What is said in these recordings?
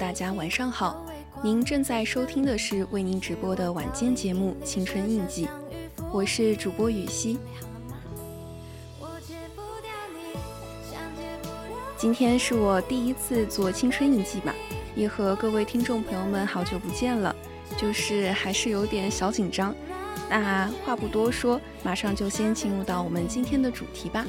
大家晚上好！您正在收听的是为您直播的晚间节目《青春印记》，我是主播雨熙。今天是我第一次做《青春印记》吧，也和各位听众朋友们好久不见了，就是还是有点小紧张。那话不多说，马上就先进入到我们今天的主题吧。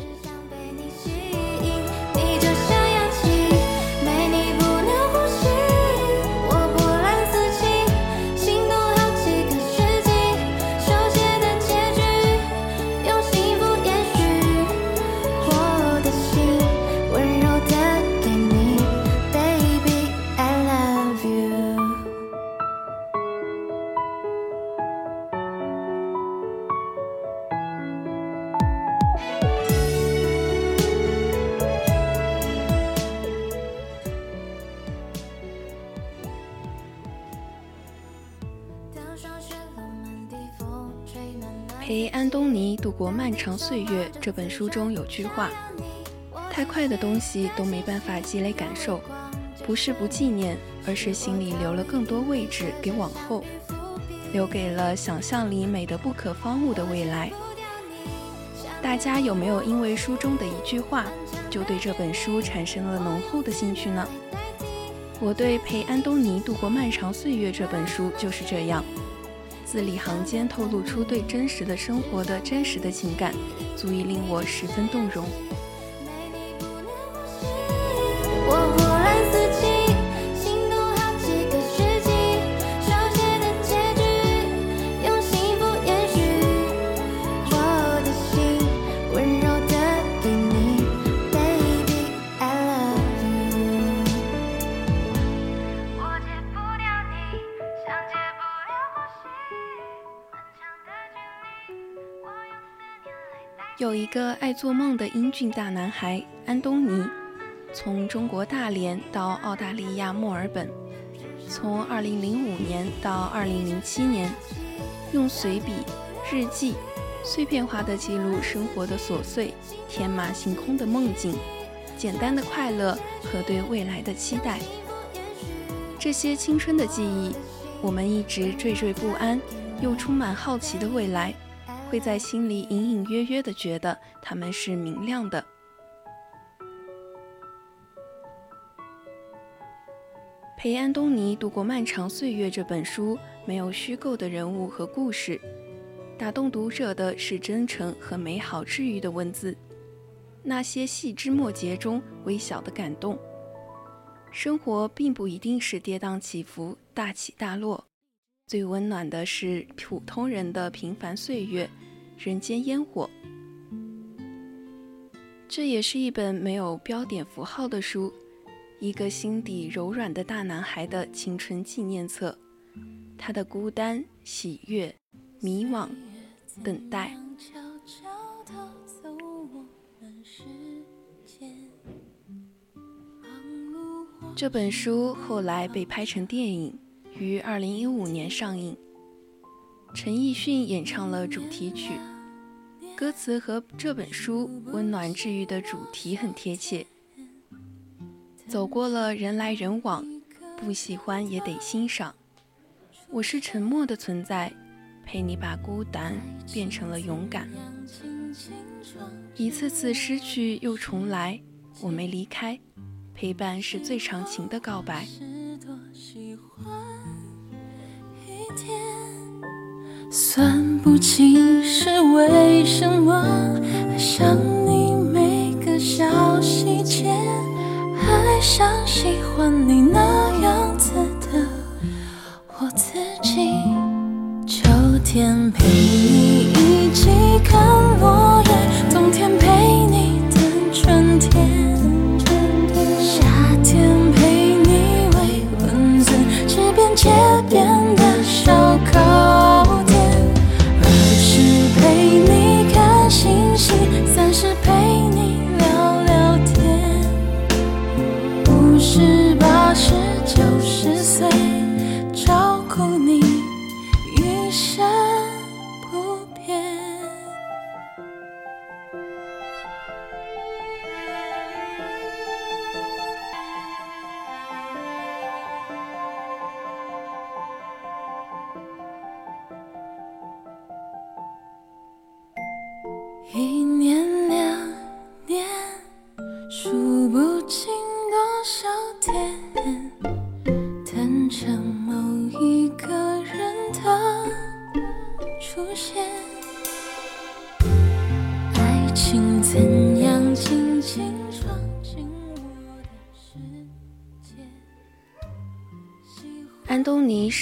东尼度过漫长岁月这本书中有句话：太快的东西都没办法积累感受，不是不纪念，而是心里留了更多位置给往后，留给了想象里美得不可方物的未来。大家有没有因为书中的一句话，就对这本书产生了浓厚的兴趣呢？我对《陪安东尼度过漫长岁月》这本书就是这样。字里行间透露出对真实的生活的真实的情感，足以令我十分动容。做梦的英俊大男孩安东尼，从中国大连到澳大利亚墨尔本，从2005年到2007年，用随笔、日记，碎片化的记录生活的琐碎，天马行空的梦境，简单的快乐和对未来的期待。这些青春的记忆，我们一直惴惴不安，又充满好奇的未来。会在心里隐隐约约的觉得他们是明亮的。陪安东尼度过漫长岁月这本书没有虚构的人物和故事，打动读者的是真诚和美好治愈的文字，那些细枝末节中微小的感动。生活并不一定是跌宕起伏、大起大落。最温暖的是普通人的平凡岁月，人间烟火。这也是一本没有标点符号的书，一个心底柔软的大男孩的青春纪念册。他的孤单、喜悦、迷惘、等待。这本书后来被拍成电影，于二零一五年上映。陈奕迅演唱了主题曲，歌词和这本书温暖治愈的主题很贴切。走过了人来人往，不喜欢也得欣赏。我是沉默的存在，陪你把孤单变成了勇敢。一次次失去又重来，我没离开，陪伴是最长情的告白。算不清是为什么爱上你每个小细节，爱上喜欢你那样子的我自己。秋天陪你一起看落叶，冬天陪你等春天，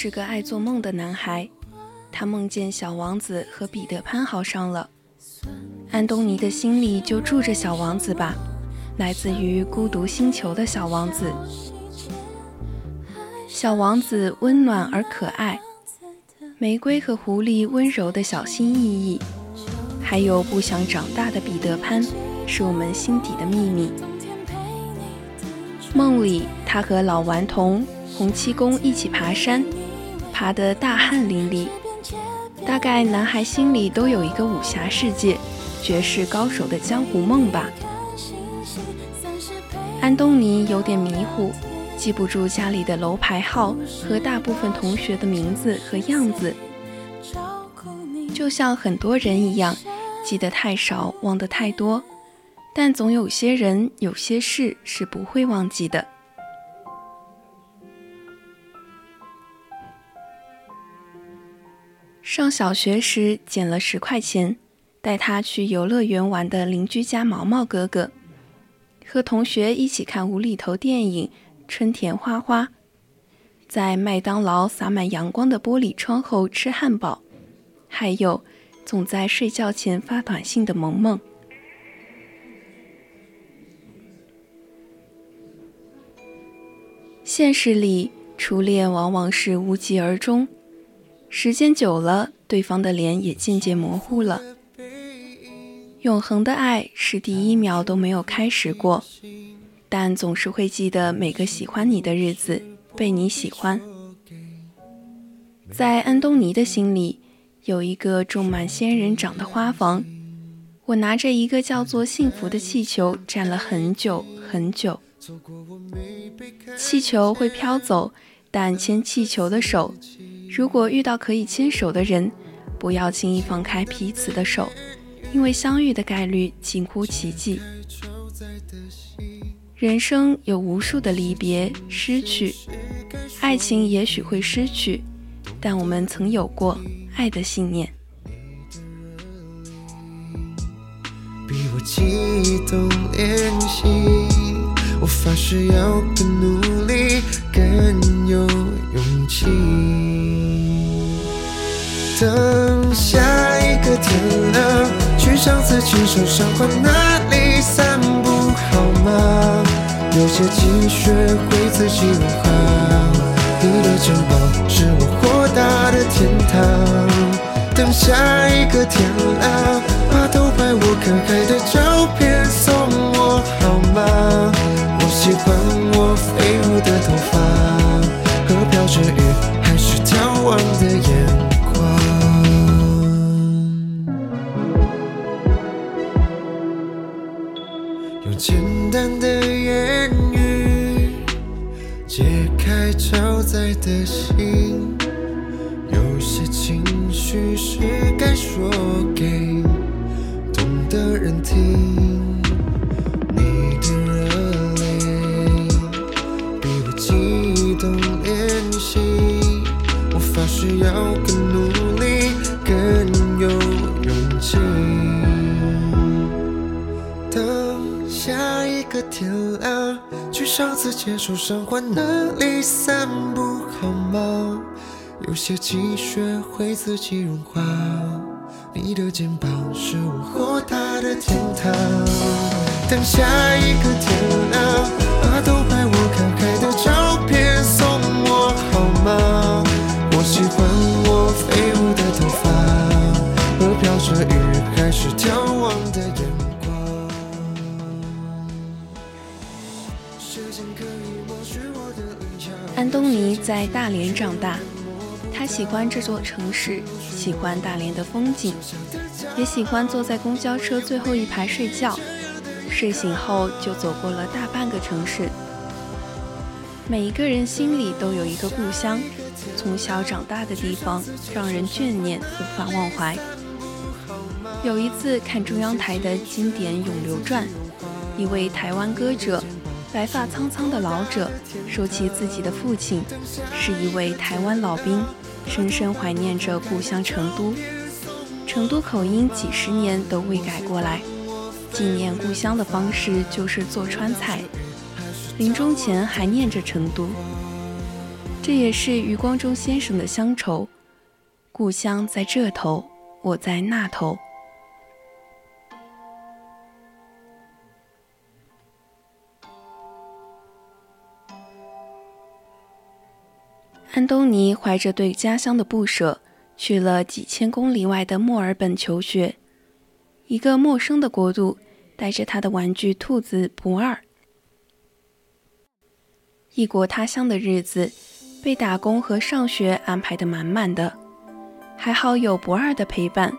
是个爱做梦的男孩，他梦见小王子和彼得潘好上了。安东尼的心里就住着小王子吧，来自于孤独星球的小王子。小王子温暖而可爱，玫瑰和狐狸温柔的小心翼翼，还有不想长大的彼得潘，是我们心底的秘密。梦里，他和老顽童。洪七公一起爬山，爬得大汗淋漓。大概男孩心里都有一个武侠世界、绝世高手的江湖梦吧。安东尼有点迷糊，记不住家里的楼牌号和大部分同学的名字和样子，就像很多人一样，记得太少，忘得太多。但总有些人、有些事是不会忘记的。上小学时捡了十块钱，带他去游乐园玩的邻居家毛毛哥哥，和同学一起看无厘头电影《春田花花》，在麦当劳洒满阳光的玻璃窗后吃汉堡，还有总在睡觉前发短信的萌萌。现实里，初恋往往是无疾而终。时间久了，对方的脸也渐渐模糊了。永恒的爱是第一秒都没有开始过，但总是会记得每个喜欢你的日子，被你喜欢。在安东尼的心里，有一个种满仙人掌的花房。我拿着一个叫做幸福的气球，站了很久很久。气球会飘走，但牵气球的手。如果遇到可以牵手的人，不要轻易放开彼此的手，因为相遇的概率近乎奇迹。人生有无数的离别、失去，爱情也许会失去，但我们曾有过爱的信念。比我激动练习，我发誓要更努力，更有勇气。等下一个天亮，去上次亲手赏花那里散步好吗？有些积雪会自己融化，你的肩膀是我豁达的天堂。等下一个天亮，把偷拍我可爱的照片送我好吗？我喜欢我飞舞要更努力，更有勇气。等下一个天亮，去上次接受伤患那里散步好吗？有些积雪会自己融化，你的肩膀是我豁达的天堂。等下一个天亮，我喜欢我飞舞的头发和飘着雨还是眺望的眼光。时间可以抹去我的。安东尼在大连长大，他喜欢这座城市，喜欢大连的风景，也喜欢坐在公交车最后一排睡觉。睡醒后就走过了大半个城市。每一个人心里都有一个故乡，从小长大的地方让人眷念，无法忘怀。有一次看中央台的经典《咏流传》，一位台湾歌者，白发苍苍的老者说起自己的父亲是一位台湾老兵，深深怀念着故乡成都。成都口音几十年都未改过来。纪念故乡的方式就是做川菜，临终前还念着成都。这也是余光中先生的乡愁。故乡在这头，我在那头。安东尼怀着对家乡的不舍，去了几千公里外的墨尔本求学，一个陌生的国度，带着他的玩具兔子不二。异国他乡的日子，被打工和上学安排得满满的，还好有不二的陪伴。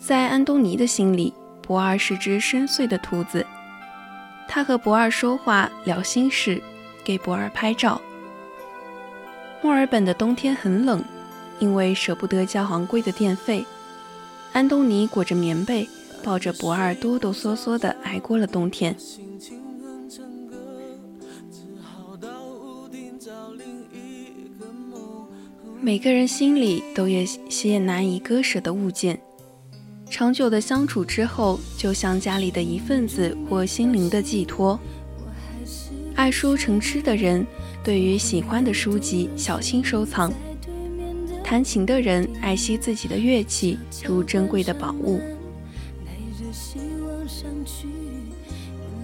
在安东尼的心里，不二是只深邃的兔子，他和不二说话聊心事，给不二拍照。墨尔本的冬天很冷，因为舍不得交昂贵的电费，安东尼裹着棉被，抱着不二哆哆嗦嗦地挨过了冬天。每个人心里都有些难以割舍的物件，长久的相处之后，就像家里的一份子或心灵的寄托。爱书成痴的人。对于喜欢的书籍，小心收藏；弹琴的人爱惜自己的乐器，如珍贵的宝物。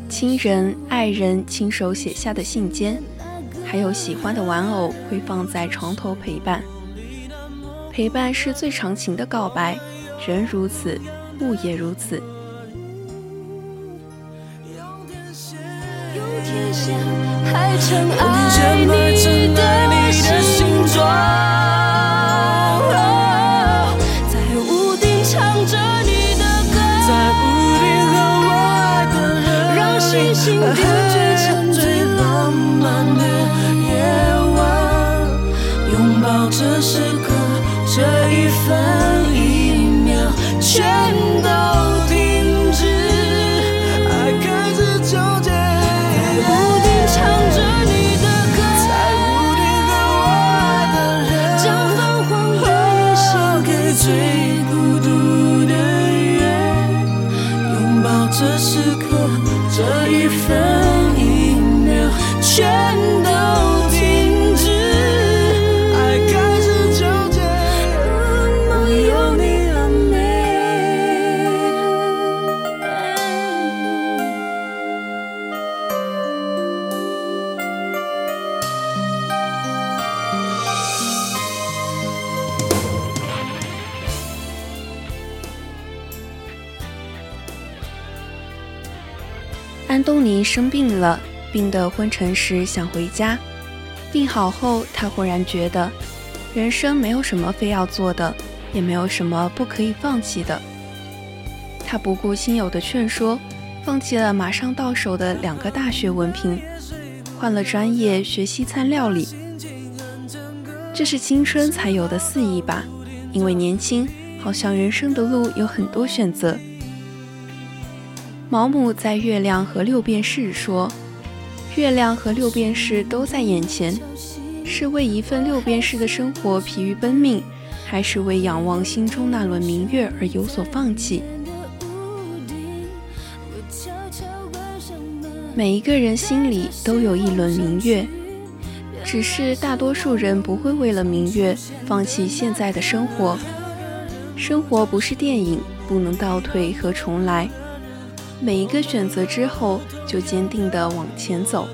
亲人、爱人亲手写下的信笺，还有喜欢的玩偶，会放在床头陪伴。陪伴是最长情的告白，人如此，物也如此。还曾爱你的形这安东尼生病了，病得昏沉时想回家。病好后，他忽然觉得，人生没有什么非要做的，也没有什么不可以放弃的。他不顾亲友的劝说，放弃了马上到手的两个大学文凭，换了专业学西餐料理。这是青春才有的肆意吧？因为年轻，好像人生的路有很多选择。毛姆在《月亮和六便士》说：“月亮和六便士都在眼前，是为一份六便士的生活疲于奔命，还是为仰望心中那轮明月而有所放弃？”每一个人心里都有一轮明月，只是大多数人不会为了明月放弃现在的生活。生活不是电影，不能倒退和重来。每一个选择之后，就坚定地往前走。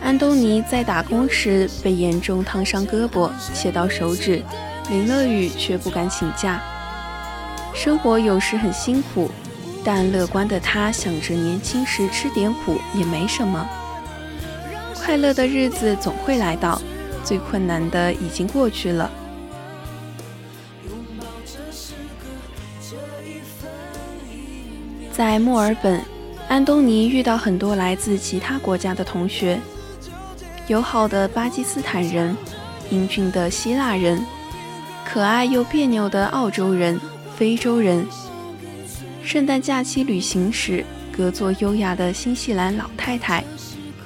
安东尼在打工时被严重烫伤胳膊，切到手指，淋了雨却不敢请假。生活有时很辛苦，但乐观的他想着年轻时吃点苦也没什么。快乐的日子总会来到，最困难的已经过去了。在墨尔本，安东尼遇到很多来自其他国家的同学，友好的巴基斯坦人，英俊的希腊人，可爱又别扭的澳洲人、非洲人。圣诞假期旅行时，隔座优雅的新西兰老太太，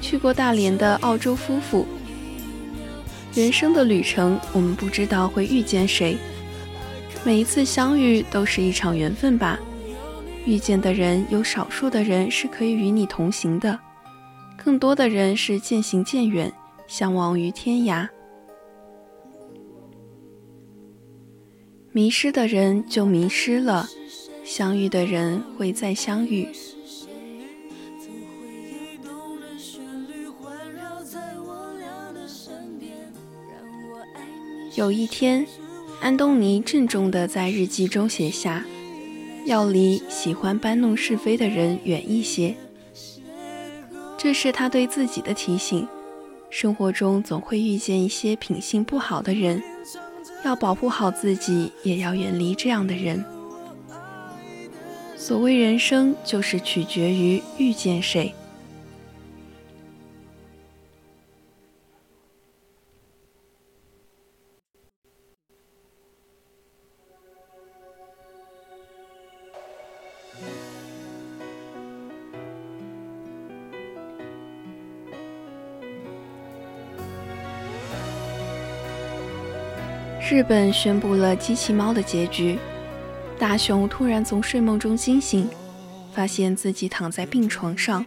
去过大连的澳洲夫妇。人生的旅程，我们不知道会遇见谁，每一次相遇都是一场缘分吧。遇见的人有少数的人是可以与你同行的，更多的人是渐行渐远，相忘于天涯。迷失的人就迷失了，相遇的人会再相遇。有一天，安东尼郑重地在日记中写下。要离喜欢搬弄是非的人远一些，这是他对自己的提醒。生活中总会遇见一些品性不好的人，要保护好自己，也要远离这样的人。所谓人生，就是取决于遇见谁。日本宣布了机器猫的结局。大雄突然从睡梦中惊醒，发现自己躺在病床上。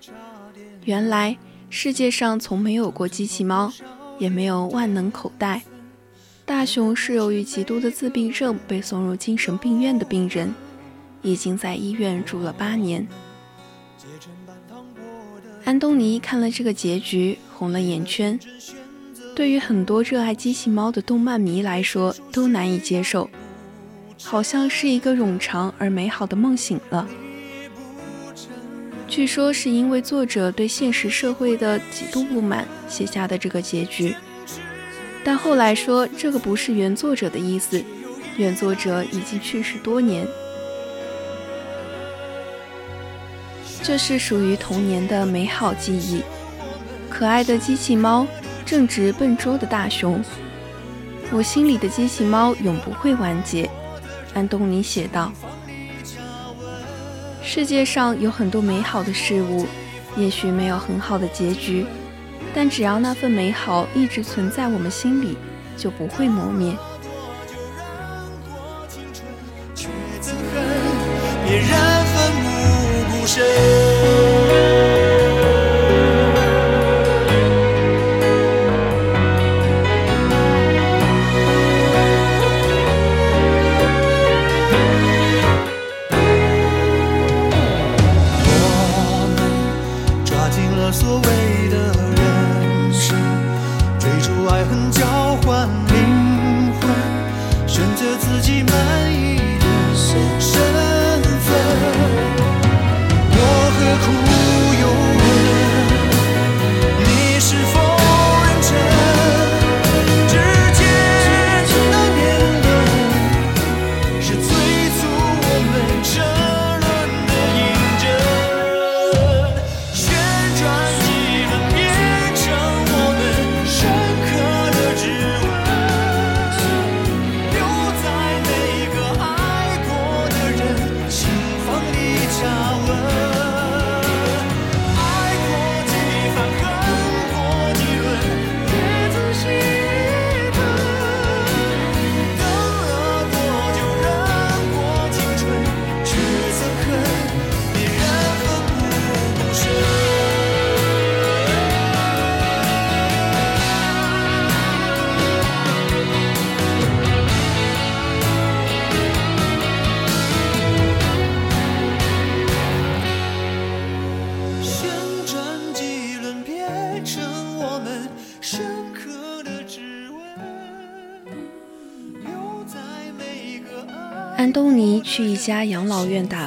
原来世界上从没有过机器猫，也没有万能口袋。大雄是由于极度的自闭症被送入精神病院的病人，已经在医院住了八年。安东尼看了这个结局，红了眼圈。对于很多热爱机器猫的动漫迷来说，都难以接受，好像是一个冗长而美好的梦醒了。据说是因为作者对现实社会的极度不满写下的这个结局，但后来说这个不是原作者的意思，原作者已经去世多年。这是属于童年的美好记忆，可爱的机器猫。正直笨拙的大熊，我心里的机器猫永不会完结。安东尼写道：“世界上有很多美好的事物，也许没有很好的结局，但只要那份美好一直存在我们心里，就不会磨灭。”自己满意的身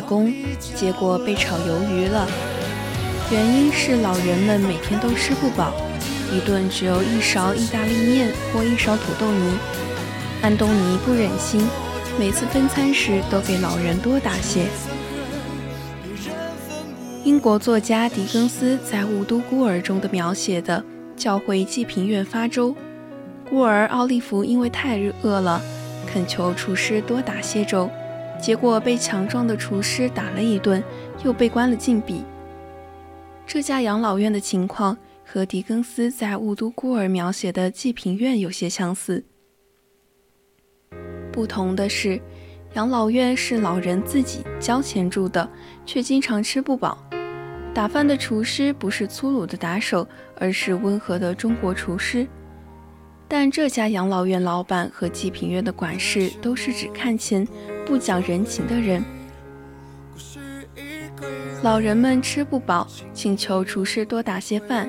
工，结果被炒鱿鱼了。原因是老人们每天都吃不饱，一顿只有一勺意大利面或一勺土豆泥。安东尼不忍心，每次分餐时都给老人多打些。英国作家狄更斯在《雾都孤儿》中的描写的教会济贫院发粥，孤儿奥利弗因为太饿了，恳求厨师多打些粥，结果被强壮的厨师打了一顿，又被关了禁闭。这家养老院的情况和狄更斯在《雾都孤儿》描写的济贫院有些相似，不同的是，养老院是老人自己交钱住的，却经常吃不饱。打饭的厨师不是粗鲁的打手，而是温和的中国厨师。但这家养老院老板和济贫院的管事都是只看钱、不讲人情的人。老人们吃不饱，请求厨师多打些饭。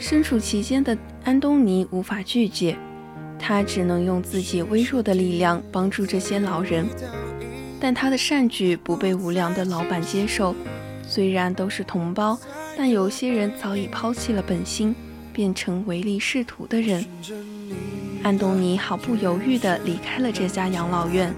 身处其间的安东尼无法拒绝，他只能用自己微弱的力量帮助这些老人。但他的善举不被无良的老板接受。虽然都是同胞，但有些人早已抛弃了本心，变成唯利是图的人。安东尼毫不犹豫地离开了这家养老院。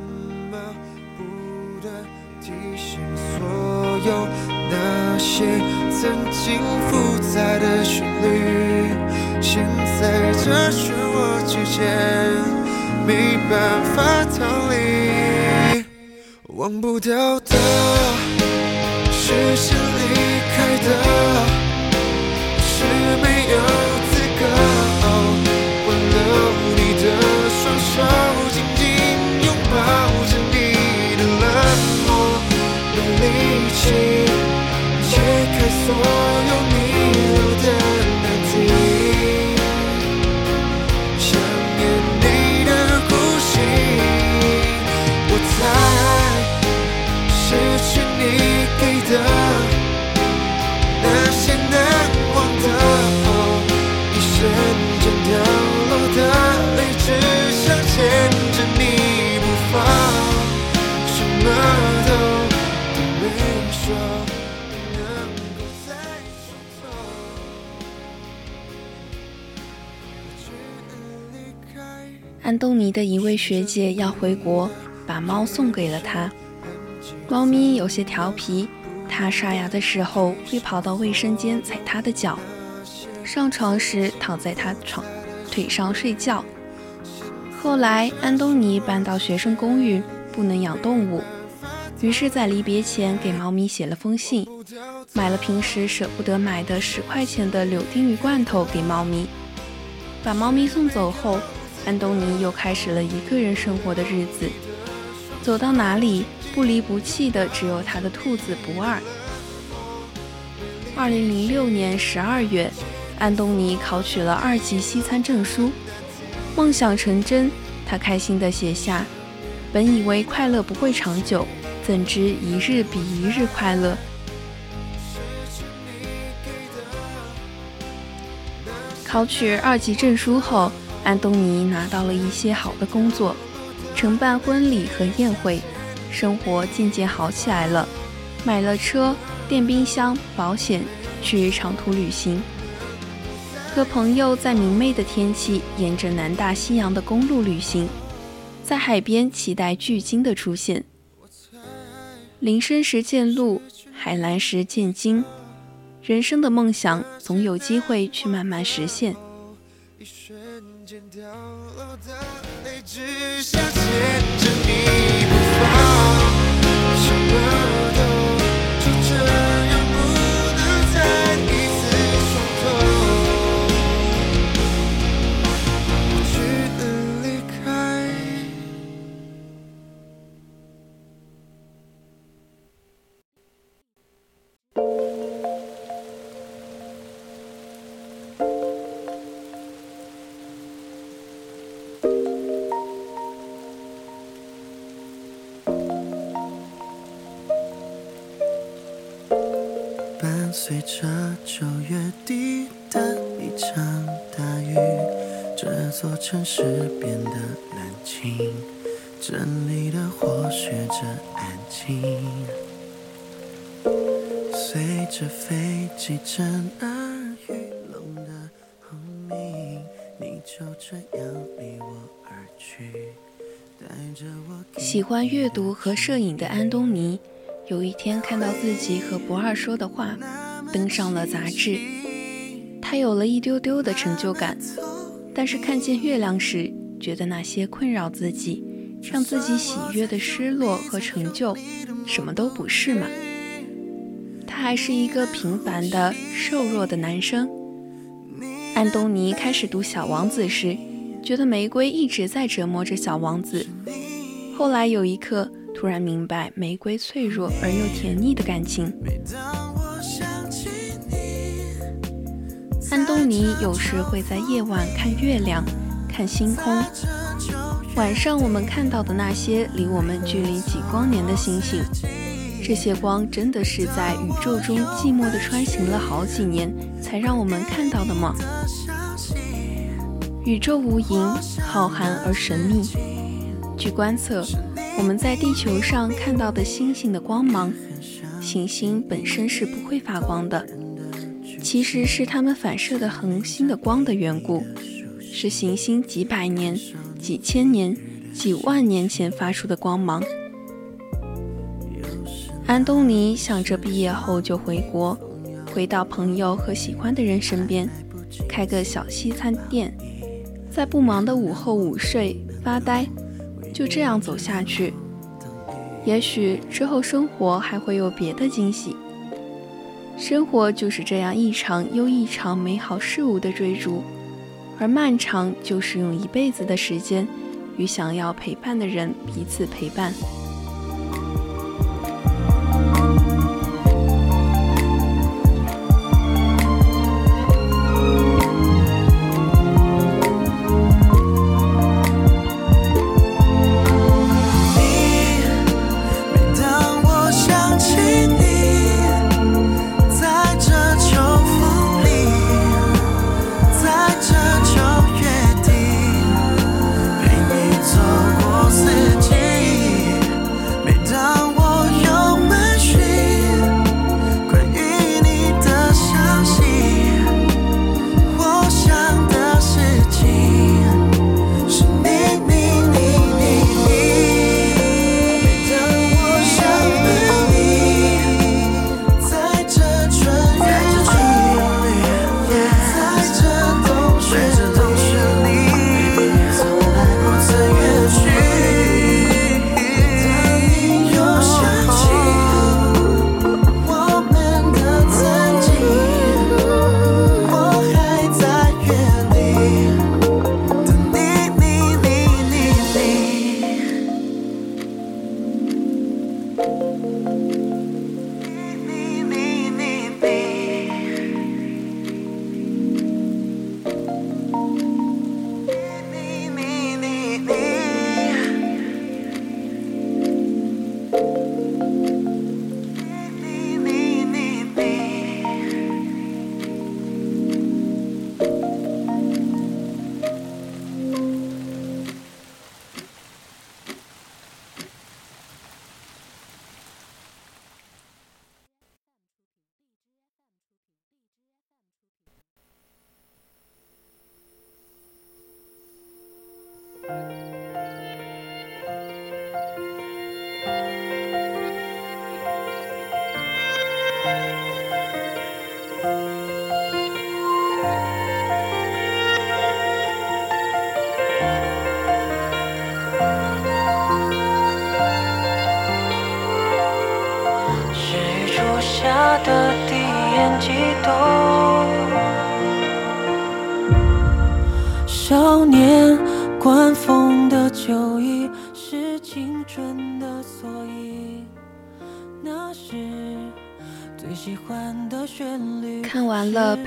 有那些曾经复杂的旋律，现在这漩涡之间没办法逃离，忘不掉的。是先离开的，是没有力气解开所有你留的难题，想念你的呼吸，我在失去你给。的那些难忘的，一瞬间掉落的泪，只安东尼的一位学姐要回国，把猫送给了他。猫咪有些调皮。他刷牙的时候会跑到卫生间踩他的脚，上床时躺在他床腿上睡觉。后来安东尼搬到学生公寓，不能养动物，于是，在离别前给猫咪写了封信，买了平时舍不得买的十块钱的柳丁鱼罐头给猫咪。把猫咪送走后，安东尼又开始了一个人生活的日子，走到哪里。不离不弃的只有他的兔子不二。二零零六年十二月，安东尼考取了二级西餐证书，梦想成真。他开心地写下：“本以为快乐不会长久，怎知一日比一日快乐。”考取二级证书后，安东尼拿到了一些好的工作，承办婚礼和宴会。生活渐渐好起来了，买了车、电冰箱、保险，去长途旅行，和朋友在明媚的天气沿着南大西洋的公路旅行，在海边期待巨鲸的出现。林深时见鹿，海蓝时见鲸，人生的梦想总有机会去慢慢实现。一瞬间掉落的泪，只想牵着你不放，什么都就这样不能再城市变得冷清，只整理的或学着安静，随着飞机震耳欲聋的轰鸣，你就这样离我而去，带着我。喜欢阅读和摄影的安东尼，有一天看到自己和博二说的话登上了杂志，他有了一丢丢的成就感，但是看见月亮时，觉得那些困扰自己。让自己喜悦的失落和成就，什么都不是嘛。他还是一个平凡的瘦弱的男生。安东尼开始读《小王子》时，觉得玫瑰一直在折磨着小王子。后来有一刻，突然明白玫瑰脆弱而又甜腻的感情。安东尼有时会在夜晚看月亮，看星空。晚上我们看到的那些离我们距离几光年的星星，这些光真的是在宇宙中寂寞地穿行了好几年才让我们看到的吗？宇宙无垠，浩瀚而神秘。据观测，我们在地球上看到的星星的光芒，行星本身是不会发光的，其实是它们反射的恒星的光的缘故，是行星几百年。几千年、几万年前发出的光芒。安东尼想着毕业后就回国，回到朋友和喜欢的人身边，开个小西餐店，在不忙的午后午睡发呆，就这样走下去。也许之后生活还会有别的惊喜。生活就是这样一场又一场美好事物的追逐。而漫长就是用一辈子的时间，与想要陪伴的人彼此陪伴。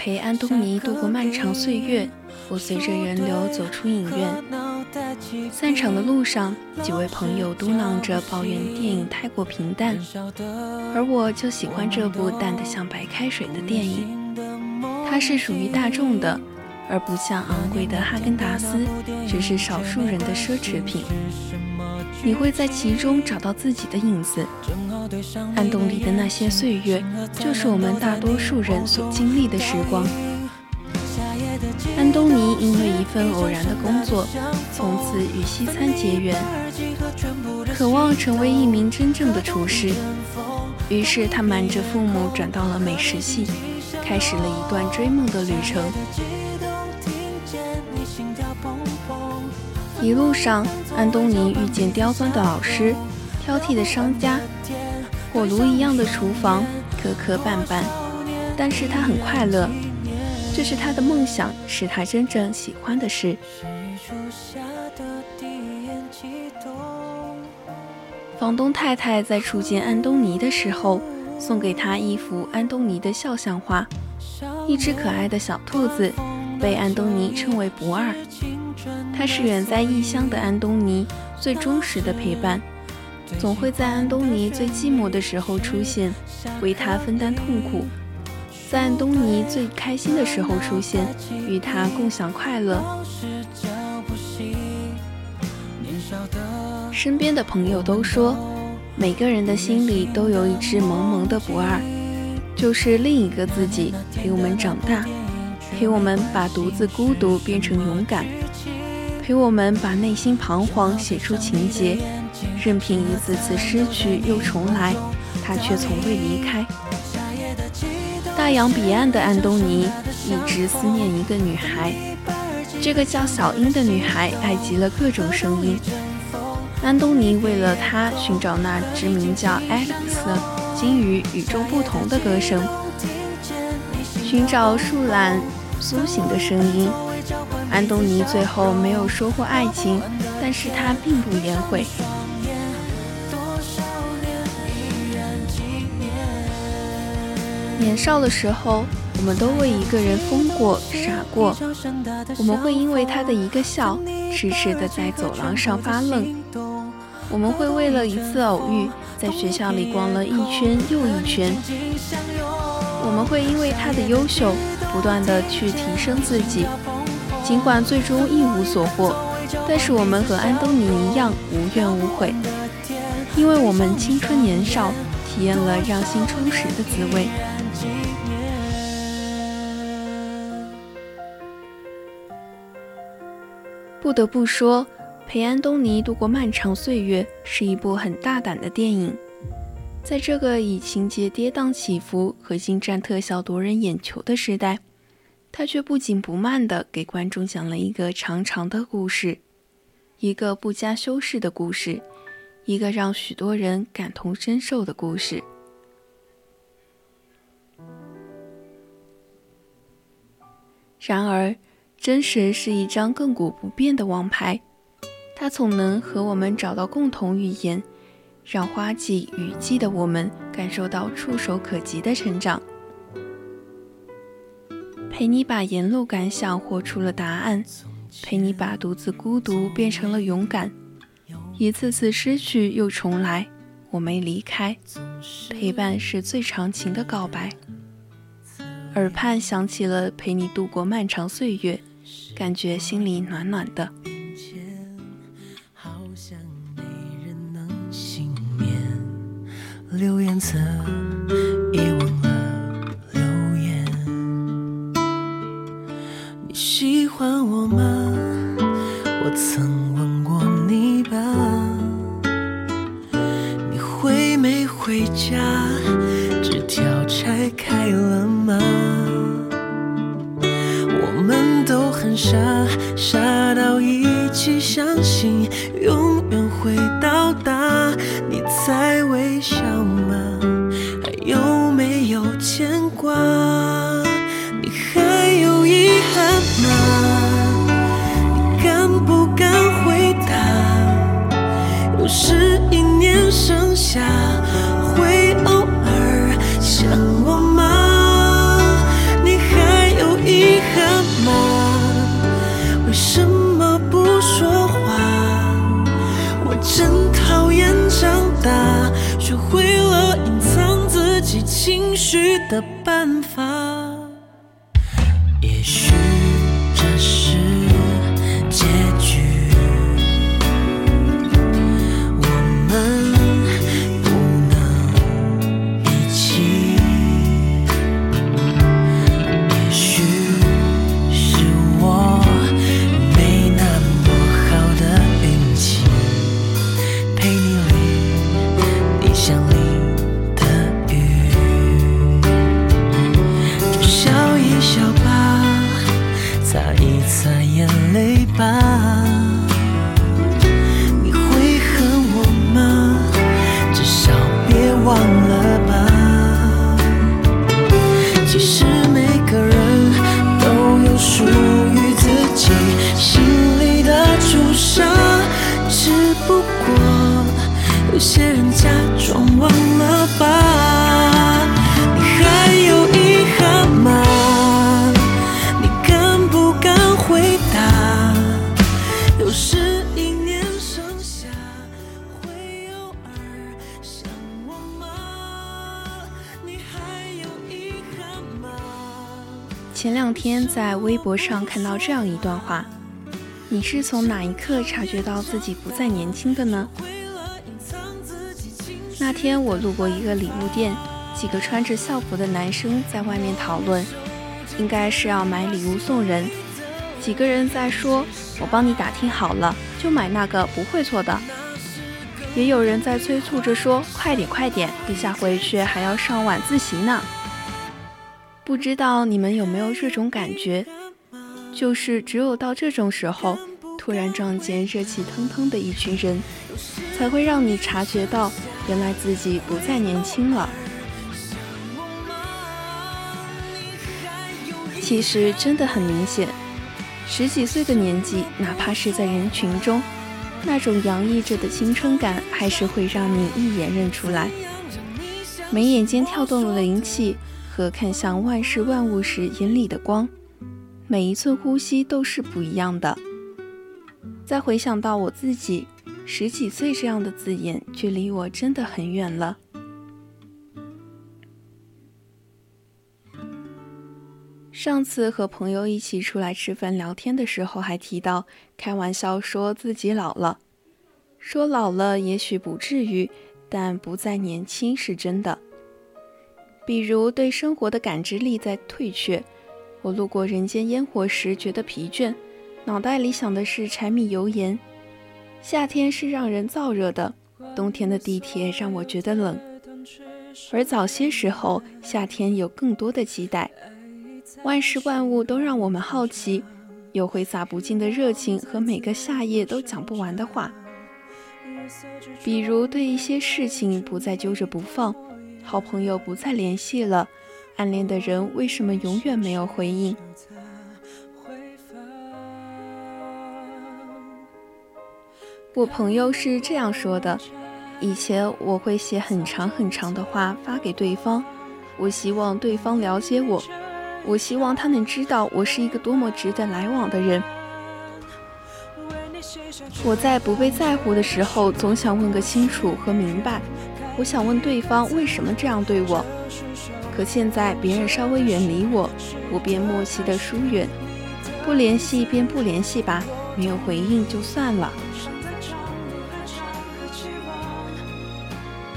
陪安东尼度过漫长岁月，我随着人流走出影院。散场的路上，几位朋友嘟囔着抱怨电影太过平淡，而我就喜欢这部淡得像白开水的电影。它是属于大众的。而不像昂贵的哈根达斯，只是少数人的奢侈品。你会在其中找到自己的影子。安东尼的那些岁月，就是我们大多数人所经历的时光。安东尼因为一份偶然的工作，从此与西餐结缘，渴望成为一名真正的厨师。于是他瞒着父母转到了美食系，开始了一段追梦的旅程。一路上，安东尼遇见刁钻的老师、挑剔的商家、火炉一样的厨房，磕磕绊绊，但是他很快乐。这是他的梦想，是他真正喜欢的事。房东太太在初见安东尼的时候，送给他一幅安东尼的肖像画，一只可爱的小兔子，被安东尼称为不二。他是远在异乡的安东尼最忠实的陪伴，总会在安东尼最寂寞的时候出现，为他分担痛苦。在安东尼最开心的时候出现，与他共享快乐。身边的朋友都说，每个人的心里都有一只萌萌的不二，就是另一个自己陪我们长大，陪我们把独自孤独变成勇敢，陪我们把内心彷徨写出情节，任凭一次次失去又重来，他却从未离开。大洋彼岸的安东尼一直思念一个女孩，这个叫小英的女孩爱极了各种声音。安东尼为了她寻找那只名叫爱丽丝金鱼与众不同的歌声，寻找树懒苏醒的声音。安东尼最后没有收获爱情，但是他并不言悔。年少的时候，我们都为一个人疯过、傻过。我们会因为他的一个笑，痴痴的在走廊上发愣。我们会为了一次偶遇，在学校里逛了一圈又一圈。我们会因为他的优秀，不断的去提升自己。尽管最终一无所获，但是我们和安东尼一样无怨无悔，因为我们青春年少，体验了让心充实的滋味。不得不说，陪安东尼度过漫长岁月是一部很大胆的电影。在这个以情节跌宕起伏和精湛特效夺人眼球的时代，他却不紧不慢地给观众讲了一个长长的故事，一个不加修饰的故事，一个让许多人感同身受的故事。然而。真实是一张亘古不变的王牌，它总能和我们找到共同语言，让花季雨季的我们感受到触手可及的成长，陪你把沿路感想活出了答案，陪你把独自孤独变成了勇敢，一次次失去又重来，我没离开，陪伴是最长情的告白，耳畔响起了陪你度过漫长岁月。感觉心里暖暖的。前两天在微博上看到这样一段话：你是从哪一刻察觉到自己不再年轻的呢？那天我路过一个礼物店，几个穿着校服的男生在外面讨论，应该是要买礼物送人。几个人在说：“我帮你打听好了，就买那个，不会错的。”也有人在催促着说：“快点快点，等下回去还要上晚自习呢。”不知道你们有没有这种感觉？就是只有到这种时候，突然撞见热气腾腾的一群人，才会让你察觉到。原来自己不再年轻了。其实真的很明显，十几岁的年纪，哪怕是在人群中，那种洋溢着的青春感，还是会让你一眼认出来。眉眼间跳动的灵气和看向万事万物时眼里的光，每一寸呼吸都是不一样的。再回想到我自己。十几岁这样的字眼，距离我真的很远了。上次和朋友一起出来吃饭聊天的时候，还提到开玩笑说自己老了，说老了也许不至于，但不再年轻是真的。比如对生活的感知力在退却，我路过人间烟火时觉得疲倦，脑袋里想的是柴米油盐。夏天是让人燥热的，冬天的地铁让我觉得冷。而早些时候，夏天有更多的期待，万事万物都让我们好奇，有挥洒不尽的热情和每个夏夜都讲不完的话。比如对一些事情不再揪着不放，好朋友不再联系了，暗恋的人为什么永远没有回应？我朋友是这样说的：以前我会写很长很长的话发给对方，我希望对方了解我，我希望他能知道我是一个多么值得来往的人。我在不被在乎的时候，总想问个清楚和明白。我想问对方为什么这样对我，可现在别人稍微远离我，我便默契的疏远，不联系便不联系吧，没有回应就算了。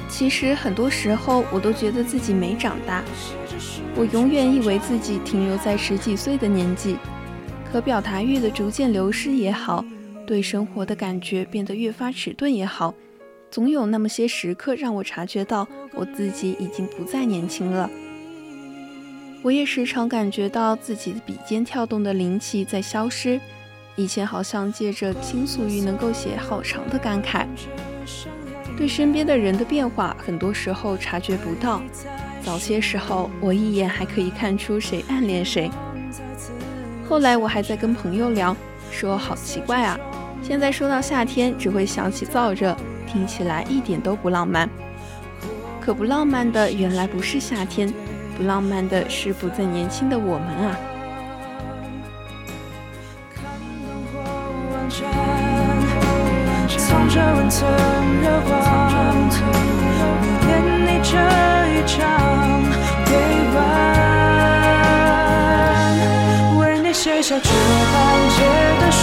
其实很多时候，我都觉得自己没长大。我永远以为自己停留在十几岁的年纪，可表达欲的逐渐流失也好，对生活的感觉变得越发迟钝也好，总有那么些时刻让我察觉到我自己已经不再年轻了。我也时常感觉到自己的笔尖跳动的灵气在消失，以前好像借着倾诉欲能够写好长的感慨。对身边的人的变化，很多时候察觉不到。早些时候，我一眼还可以看出谁暗恋谁。后来我还在跟朋友聊，说好奇怪啊，现在说到夏天只会想起燥热，听起来一点都不浪漫。可不浪漫的原来不是夏天，不浪漫的是不再年轻的我们啊。这温存热望，迷恋你这一场对晚，为你写下这半截的诗，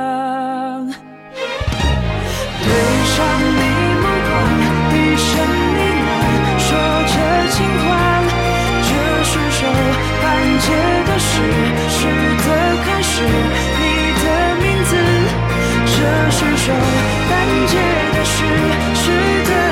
界的事，是的开始，你的名字，这是首半截的诗，是的。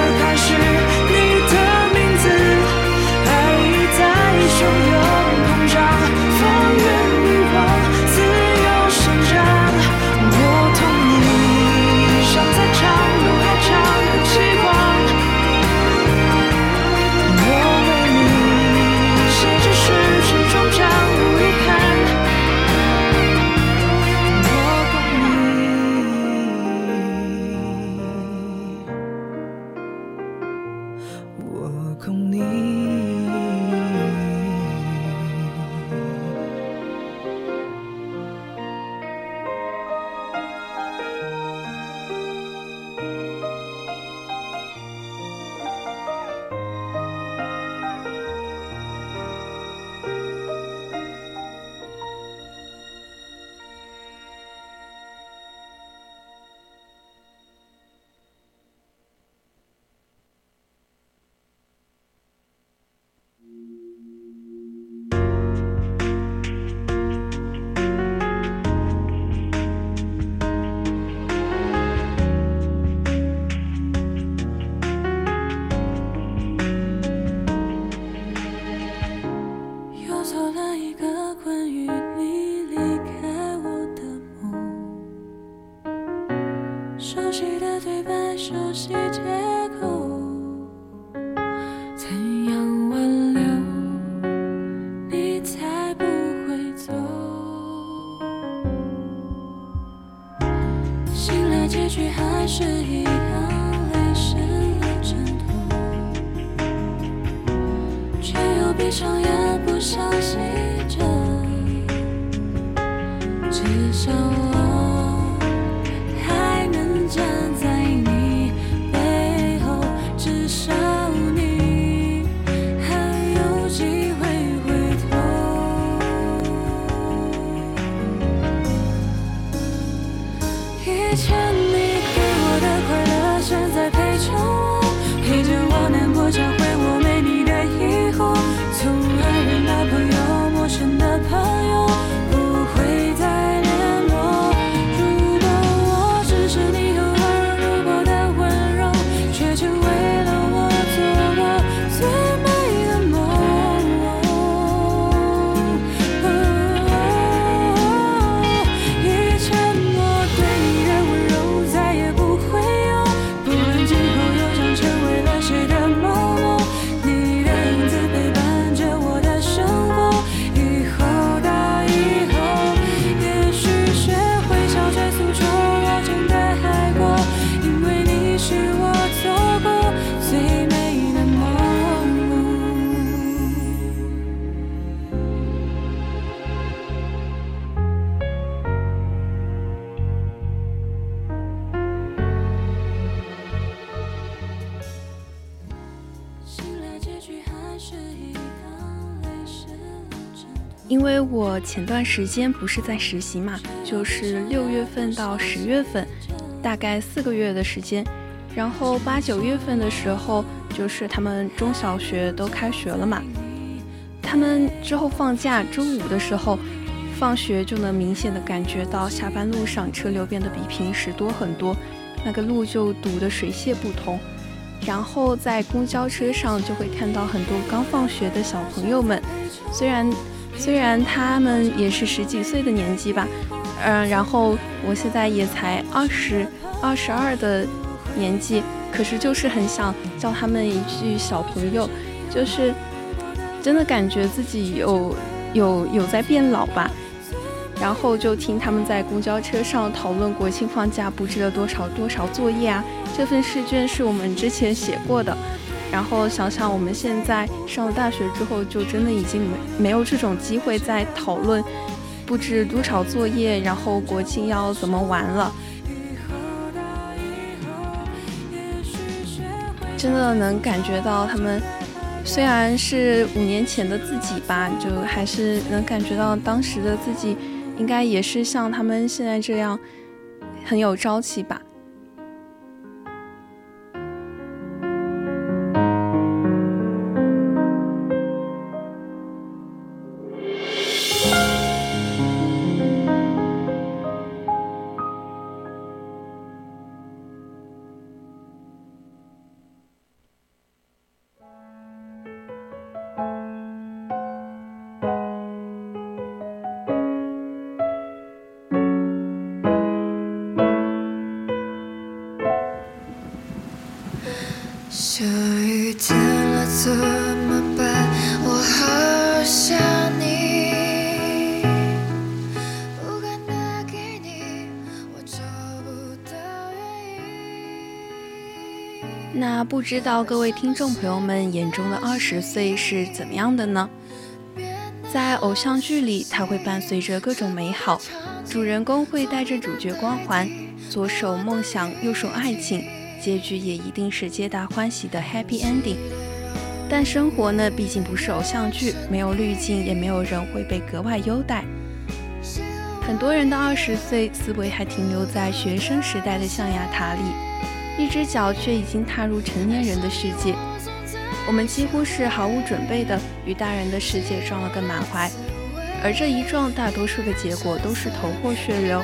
前段时间不是在实习嘛，就是六月份到十月份，大概四个月的时间。然后八九月份的时候，就是他们中小学都开学了嘛，他们之后放假，周五的时候放学就能明显的感觉到下班路上车流变得比平时多很多，那个路就堵得水泄不通。然后在公交车上就会看到很多刚放学的小朋友们，虽然虽然他们也是十几岁的年纪吧，嗯、然后我现在也才二十二十二的年纪，可是就是很想叫他们一句小朋友，就是真的感觉自己有有有在变老吧。然后就听他们在公交车上讨论国庆放假布置了多少多少作业啊，这份试卷是我们之前写过的。然后想想我们现在上了大学之后，就真的已经没没有这种机会再讨论布置多少作业，然后国庆要怎么玩了。真的能感觉到他们虽然是五年前的自己吧，就还是能感觉到当时的自己应该也是像他们现在这样很有朝气吧。下雨天了怎么办？我好想你，那不知道各位听众朋友们眼中的二十岁是怎么样的呢？在偶像剧里，它会伴随着各种美好，主人公会带着主角光环，左手梦想，右手爱情，结局也一定是皆大欢喜的 happy ending。但生活呢，毕竟不是偶像剧，没有滤镜，也没有人会被格外优待。很多人的二十岁思维还停留在学生时代的象牙塔里，一只脚却已经踏入成年人的世界。我们几乎是毫无准备的与大人的世界撞了个满怀，而这一撞，大多数的结果都是头破血流。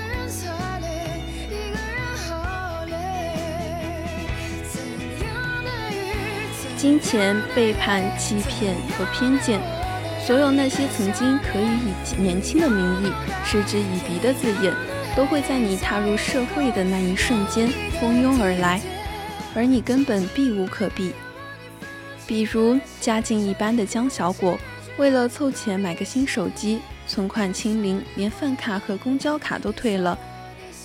金钱、背叛、欺骗和偏见，所有那些曾经可以以年轻的名义嗤之以鼻的字眼，都会在你踏入社会的那一瞬间蜂拥而来，而你根本避无可避。比如家境一般的江小果，为了凑钱买个新手机，存款清零，连饭卡和公交卡都退了，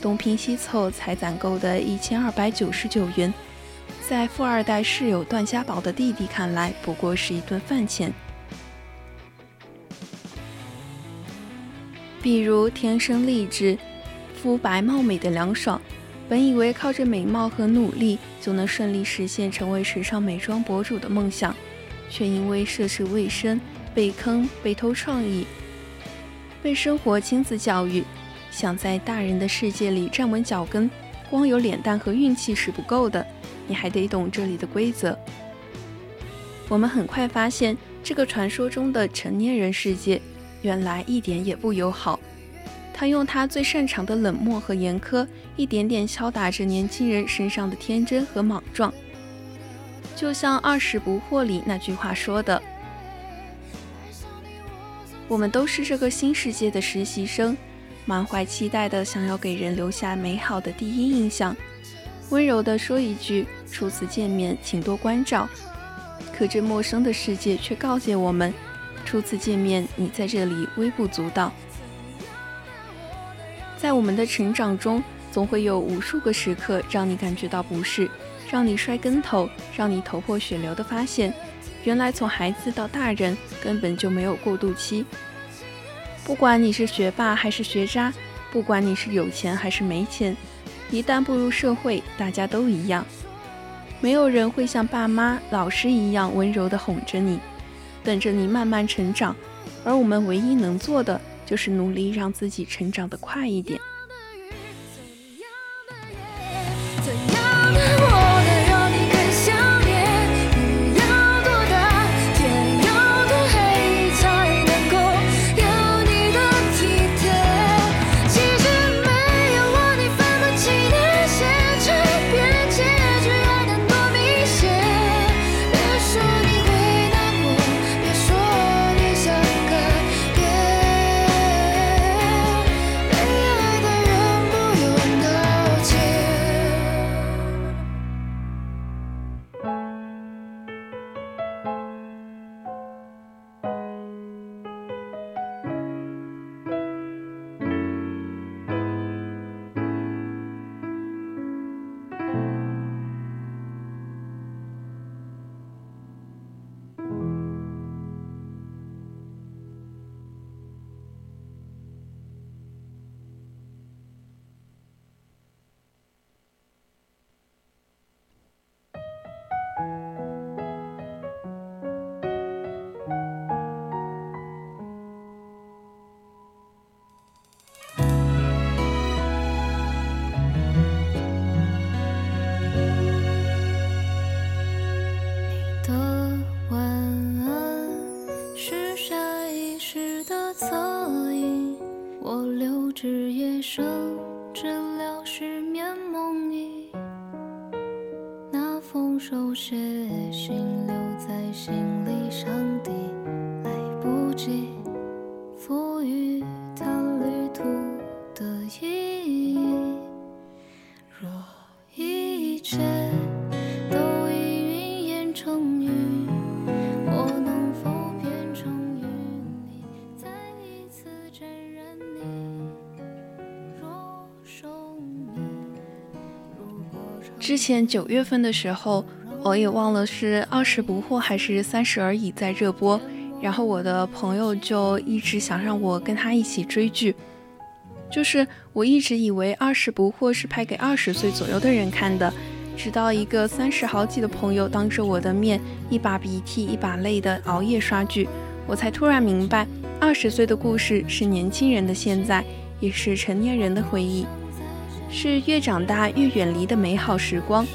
东拼西凑才攒够的一千二百九十九元，在富二代室友段家宝的弟弟看来，不过是一顿饭钱。比如天生丽质、肤白貌美的梁爽，本以为靠着美貌和努力就能顺利实现成为时尚美妆博主的梦想，却因为涉世未深被坑、被偷创意、被生活亲自教育，想在大人的世界里站稳脚跟，光有脸蛋和运气是不够的，你还得懂这里的规则。我们很快发现，这个传说中的成年人世界。原来一点也不友好，他用他最擅长的冷漠和严苛，一点点敲打着年轻人身上的天真和莽撞。就像《二十不惑》里那句话说的：“我们都是这个新世界的实习生，满怀期待的想要给人留下美好的第一印象，温柔的说一句初次见面请多关照。可这陌生的世界却告诫我们。”初次见面，你在这里微不足道。在我们的成长中，总会有无数个时刻让你感觉到不适，让你摔跟头，让你头破血流的发现，原来从孩子到大人根本就没有过渡期。不管你是学霸还是学渣，不管你是有钱还是没钱，一旦步入社会，大家都一样，没有人会像爸妈、老师一样温柔的哄着你。等着你慢慢成长，而我们唯一能做的就是努力让自己成长的快一点。谁都已云烟成雨，我能否变成雨？你若之前九月份的时候，我也忘了是二十不惑还是三十而已在热播，然后我的朋友就一直想让我跟他一起追剧，就是我一直以为二十不惑是拍给二十岁左右的人看的，直到一个三十好几的朋友当着我的面一把鼻涕一把泪的熬夜刷剧，我才突然明白，二十岁的故事是年轻人的现在，也是成年人的回忆。是越长大越远离的美好时光。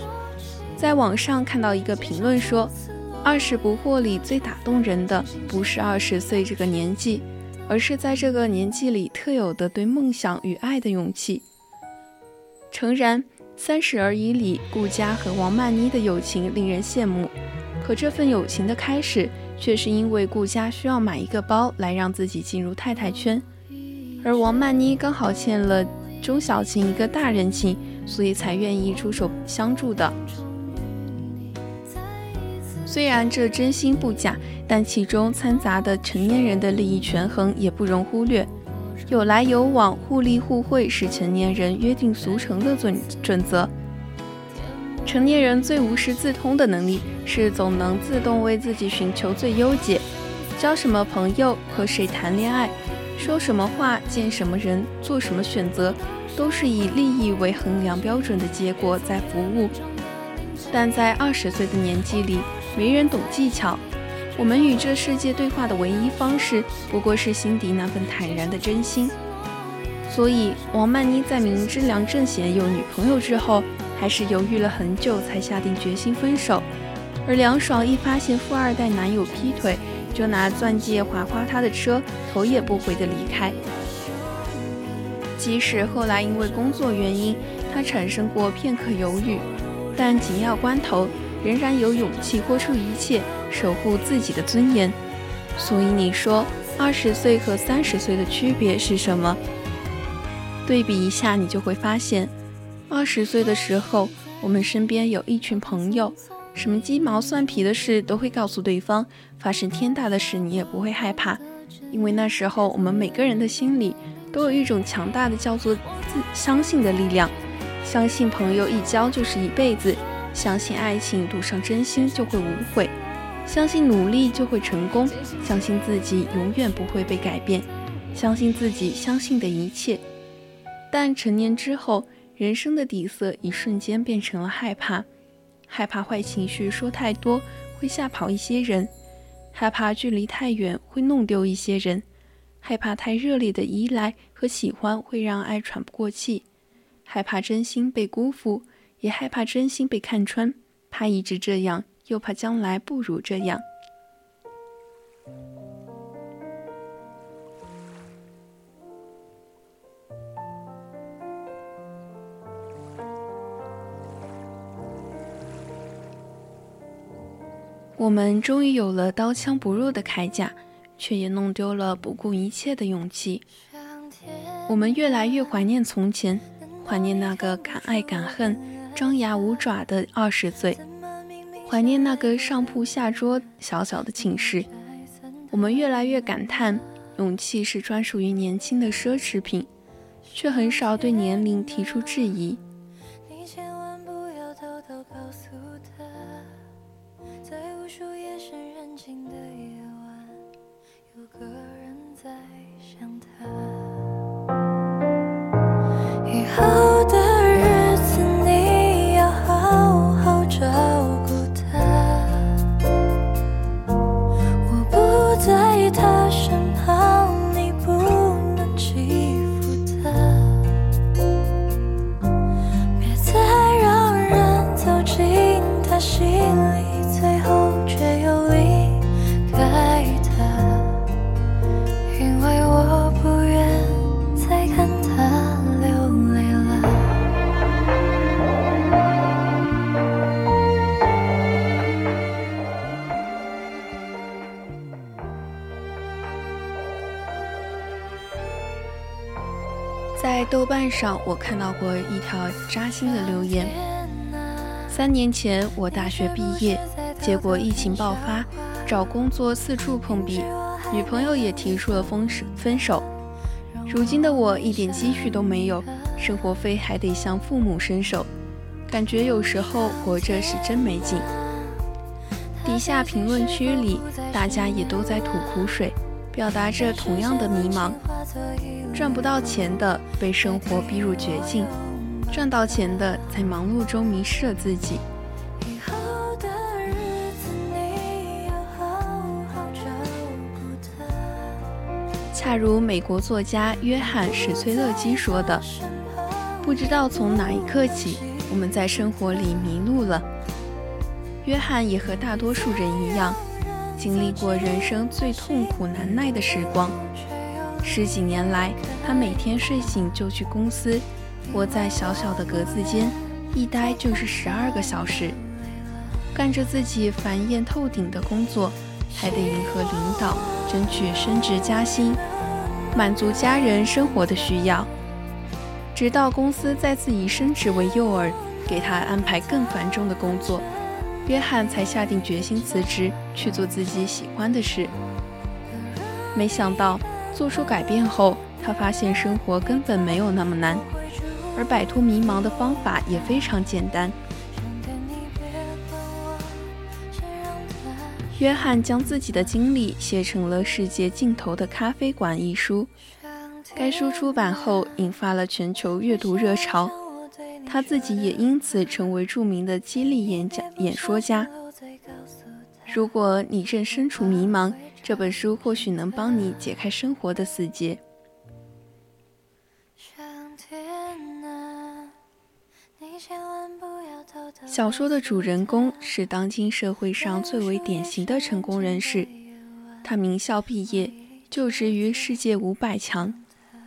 在网上看到一个评论说：“二十不惑里最打动人的，不是二十岁这个年纪，而是在这个年纪里特有的对梦想与爱的勇气。”诚然，《三十而已》里顾佳和王曼妮的友情令人羡慕，可这份友情的开始，却是因为顾佳需要买一个包来让自己进入太太圈，而王曼妮刚好欠了。钟小情一个大人情，所以才愿意出手相助的。虽然这真心不假，但其中掺杂的成年人的利益权衡也不容忽略。有来有往、互利互惠是成年人约定俗成的准准则。成年人最无师自通的能力是总能自动为自己寻求最优解。交什么朋友、和谁谈恋爱、说什么话、见什么人、做什么选择，都是以利益为衡量标准的结果在服务。但在二十岁的年纪里，没人懂技巧，我们与这世界对话的唯一方式，不过是心底那份坦然的真心。所以，王曼妮在明知梁正贤有女朋友之后，还是犹豫了很久才下定决心分手。而梁爽一发现富二代男友劈腿，就拿钻戒划花他的车，头也不回地离开。即使后来因为工作原因，他产生过片刻犹豫，但紧要关头。仍然有勇气豁出一切，守护自己的尊严。所以你说，二十岁和三十岁的区别是什么？对比一下，你就会发现，二十岁的时候，我们身边有一群朋友，什么鸡毛蒜皮的事都会告诉对方，发生天大的事你也不会害怕，因为那时候我们每个人的心里都有一种强大的叫做自相信的力量，相信朋友一交就是一辈子。相信爱情，赌上真心就会无悔；相信努力就会成功；相信自己永远不会被改变；相信自己相信的一切。但成年之后，人生的底色一瞬间变成了害怕：害怕坏情绪说太多会吓跑一些人；害怕距离太远会弄丢一些人；害怕太热烈的依赖和喜欢会让爱喘不过气；害怕真心被辜负。也害怕真心被看穿，怕一直这样，又怕将来不如这样。我们终于有了刀枪不入的铠甲，却也弄丢了不顾一切的勇气。我们越来越怀念从前，怀念那个敢爱敢恨。张牙舞爪的二十岁，怀念那个上铺下桌小小的寝室。我们越来越感叹，勇气是专属于年轻的奢侈品，却很少对年龄提出质疑。上我看到过一条扎心的留言：三年前我大学毕业，结果疫情爆发，找工作四处碰壁，女朋友也提出了分手分手。如今的我一点积蓄都没有，生活费还得向父母伸手，感觉有时候活着是真没劲。底下评论区里，大家也都在吐苦水，表达着同样的迷茫。赚不到钱的被生活逼入绝境，赚到钱的在忙碌中迷失了自己。恰如美国作家约翰史崔勒基说的：“不知道从哪一刻起，我们在生活里迷路了。”约翰也和大多数人一样，经历过人生最痛苦难耐的时光。十几年来，他每天睡醒就去公司，窝在小小的格子间，一待就是十二个小时，干着自己烦厌透顶的工作，还得迎合领导，争取升职加薪，满足家人生活的需要。直到公司再次以升职为诱饵，给他安排更繁重的工作，约翰才下定决心辞职，去做自己喜欢的事。没想到做出改变后，他发现生活根本没有那么难，而摆脱迷茫的方法也非常简单。约翰将自己的经历写成了《世界尽头的咖啡馆》一书。该书出版后，引发了全球阅读热潮，他自己也因此成为著名的激励演讲演说家。如果你正身处迷茫，这本书或许能帮你解开生活的死结。小说的主人公是当今社会上最为典型的成功人士，他名校毕业，就职于世界五百强。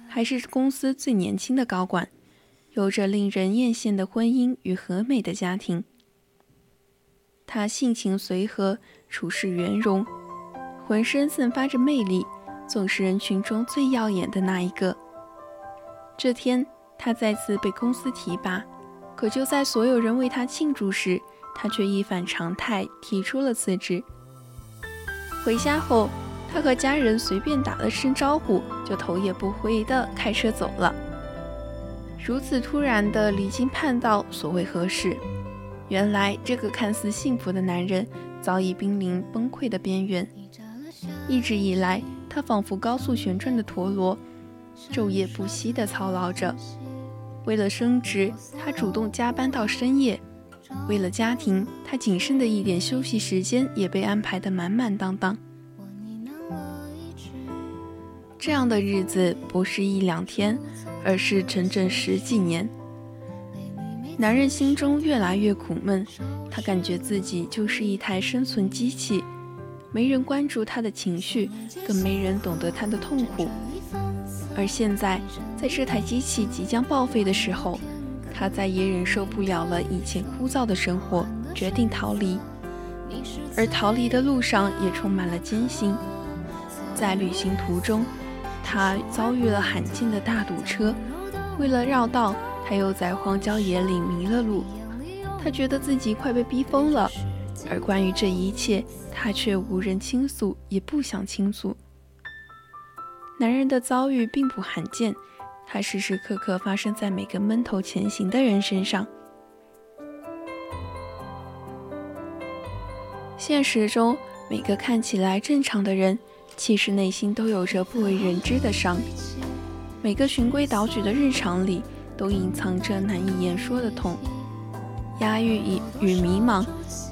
还是公司最年轻的高管，有着令人艳羡的婚姻与和美的家庭。他性情随和，处事圆融，浑身散发着魅力，总是人群中最耀眼的那一个。这天，他再次被公司提拔，可就在所有人为他庆祝时，他却一反常态提出了辞职。回家后。他和家人随便打了声招呼，就头也不回地开车走了。如此突然的离经叛道，所谓何事？原来这个看似幸福的男人早已濒临崩溃的边缘。一直以来，他仿佛高速旋转的陀螺，昼夜不息地操劳着。为了升职，他主动加班到深夜；为了家庭，他仅剩的一点休息时间也被安排得满满当当。这样的日子不是一两天，而是整整十几年。男人心中越来越苦闷，他感觉自己就是一台生存机器，没人关注他的情绪，更没人懂得他的痛苦。而现在，在这台机器即将报废的时候，他再也忍受不了了以前枯燥的生活，决定逃离。而逃离的路上也充满了艰辛，在旅行途中。他遭遇了罕见的大堵车，为了绕道，他又在荒郊野岭迷了路。他觉得自己快被逼疯了，而关于这一切，他却无人倾诉，也不想倾诉。男人的遭遇并不罕见，它时时刻刻发生在每个闷头前行的人身上。现实中，每个看起来正常的人。其实内心都有着不为人知的伤，每个循规蹈矩的日常里，都隐藏着难以言说的痛。压抑与与迷茫，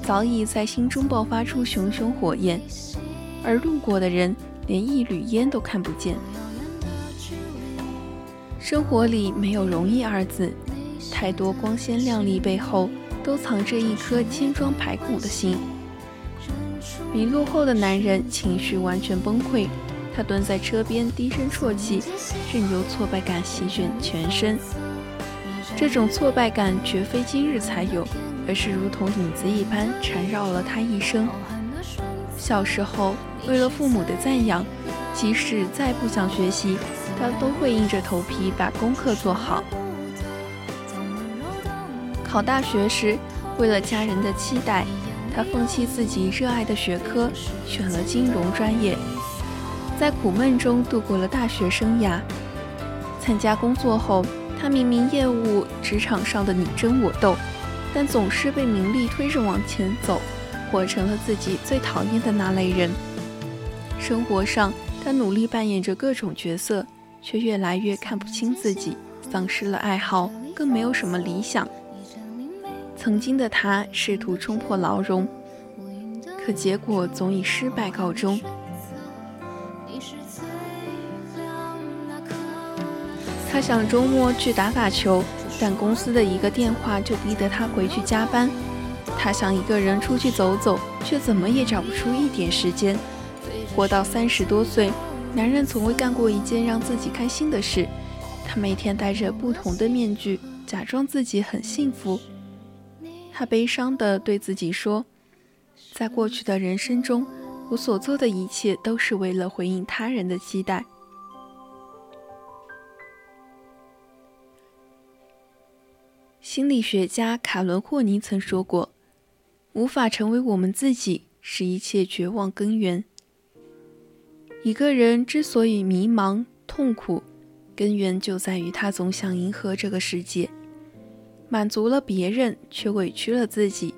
早已在心中爆发出熊熊火焰，而路过的人连一缕烟都看不见。生活里没有容易二字，太多光鲜亮丽背后，都藏着一颗千疮百孔的心。迷路后的男人情绪完全崩溃，他蹲在车边低声啜泣，任由挫败感席卷全身。这种挫败感绝非今日才有，而是如同影子一般缠绕了他一生。小时候，为了父母的赞扬，即使再不想学习，他都会硬着头皮把功课做好。考大学时，为了家人的期待。他放弃自己热爱的学科，选了金融专业，在苦闷中度过了大学生涯。参加工作后，他明明厌恶职场上的你争我斗，但总是被名利推着往前走，活成了自己最讨厌的那类人。生活上，他努力扮演着各种角色，却越来越看不清自己，丧失了爱好，更没有什么理想。曾经的他试图冲破牢笼，可结果总以失败告终。他想周末去打打球，但公司的一个电话就逼得他回去加班。他想一个人出去走走，却怎么也找不出一点时间。活到三十多岁，男人从未干过一件让自己开心的事。他每天戴着不同的面具，假装自己很幸福。他悲伤地对自己说：“在过去的人生中，我所做的一切都是为了回应他人的期待。”心理学家卡伦·霍尼曾说过：“无法成为我们自己，是一切绝望根源。”一个人之所以迷茫、痛苦，根源就在于他总想迎合这个世界，满足了别人，却委屈了自己。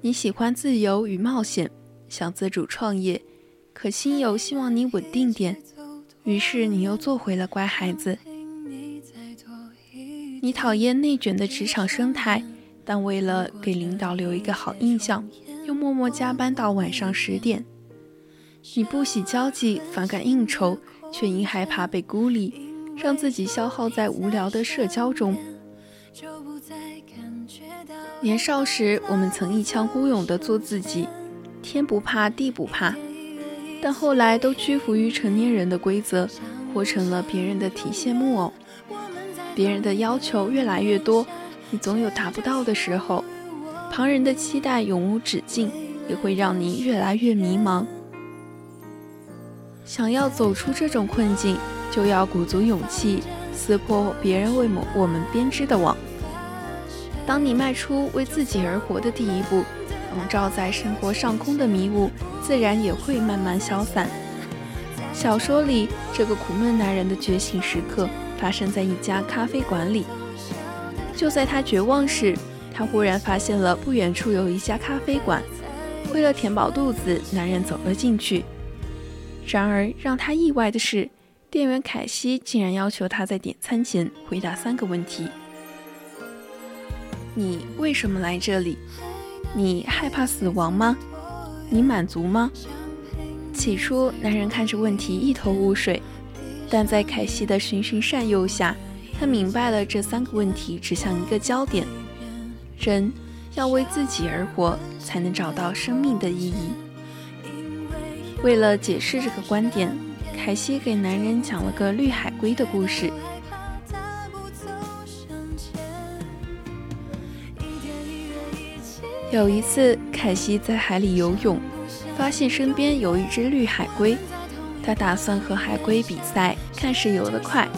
你喜欢自由与冒险，想自主创业，可心有希望你稳定点，于是你又做回了乖孩子。你讨厌内卷的职场生态，但为了给领导留一个好印象，又默默加班到晚上十点。你不喜交际，反感应酬，却因害怕被孤立，让自己消耗在无聊的社交中。年少时，我们曾一腔孤勇地做自己，天不怕地不怕，但后来都屈服于成年人的规则，活成了别人的提线木偶。别人的要求越来越多，你总有达不到的时候；旁人的期待永无止境，也会让你越来越迷茫。想要走出这种困境，就要鼓足勇气，撕破别人为我们编织的网。当你迈出为自己而活的第一步，笼罩在生活上空的迷雾，自然也会慢慢消散。小说里这个苦闷男人的觉醒时刻，发生在一家咖啡馆里。就在他绝望时，他忽然发现了不远处有一家咖啡馆。为了填饱肚子，男人走了进去。然而，让他意外的是，店员凯西竟然要求他在点餐前回答三个问题：你为什么来这里？你害怕死亡吗？你满足吗？起初，男人看着问题一头雾水，但在凯西的循循善诱下，他明白了这三个问题指向一个焦点：人要为自己而活，才能找到生命的意义。为了解释这个观点，凯西给男人讲了个绿海龟的故事。有一次，凯西在海里游泳，发现身边有一只绿海龟，他打算和海龟比赛，看谁游得快。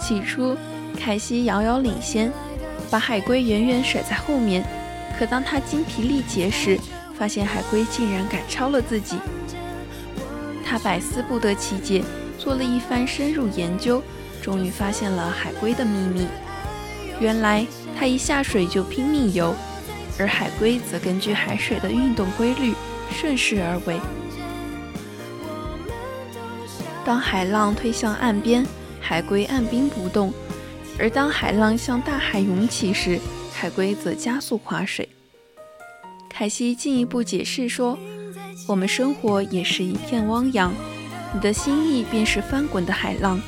起初，凯西遥遥领先，把海龟远远甩在后面。可当他精疲力竭时，发现海龟竟然赶超了自己。他百思不得其解，做了一番深入研究，终于发现了海龟的秘密。原来，它一下水就拼命游，而海龟则根据海水的运动规律顺势而为。当海浪推向岸边，海龟按兵不动；而当海浪向大海涌起时，海龟则加速划水。凯西进一步解释说。我们生活也是一片汪洋，你的心意便是翻滚的海浪，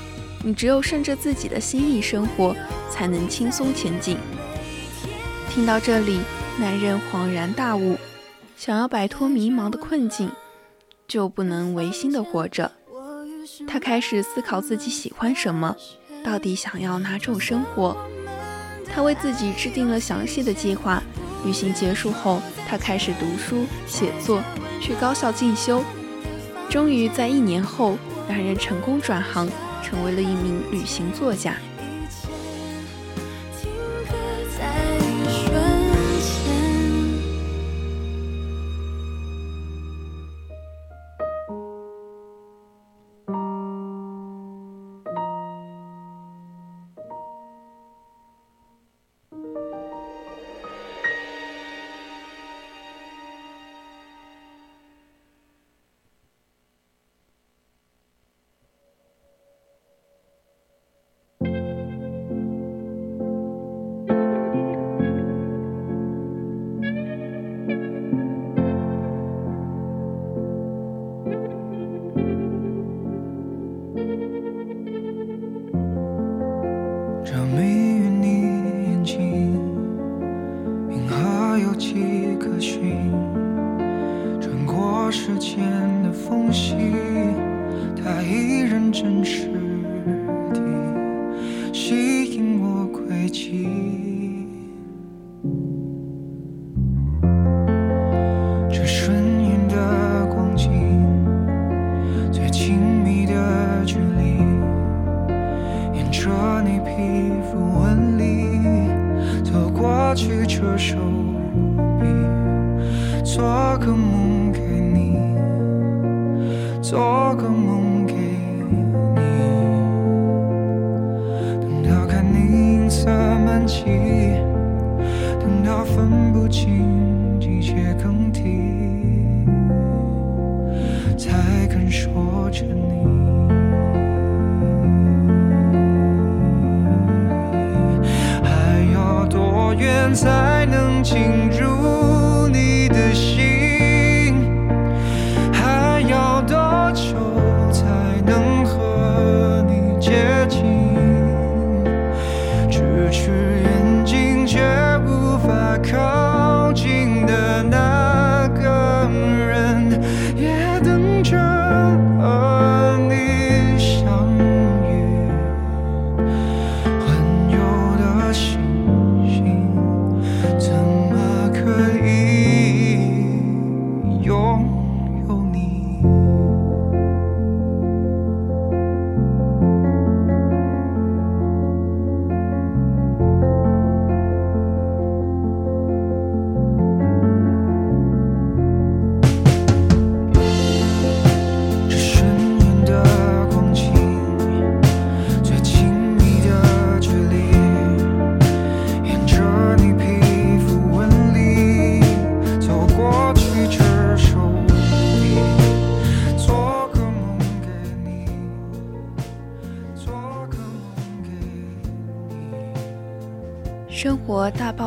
你只有顺着自己的心意生活，才能轻松前进。听到这里，男人恍然大悟，想要摆脱迷茫的困境，就不能违心的活着。他开始思考自己喜欢什么，到底想要哪种生活。他为自己制定了详细的计划。旅行结束后，他开始读书写作。去高校进修，终于在一年后，男人成功转行，成为了一名旅行作家。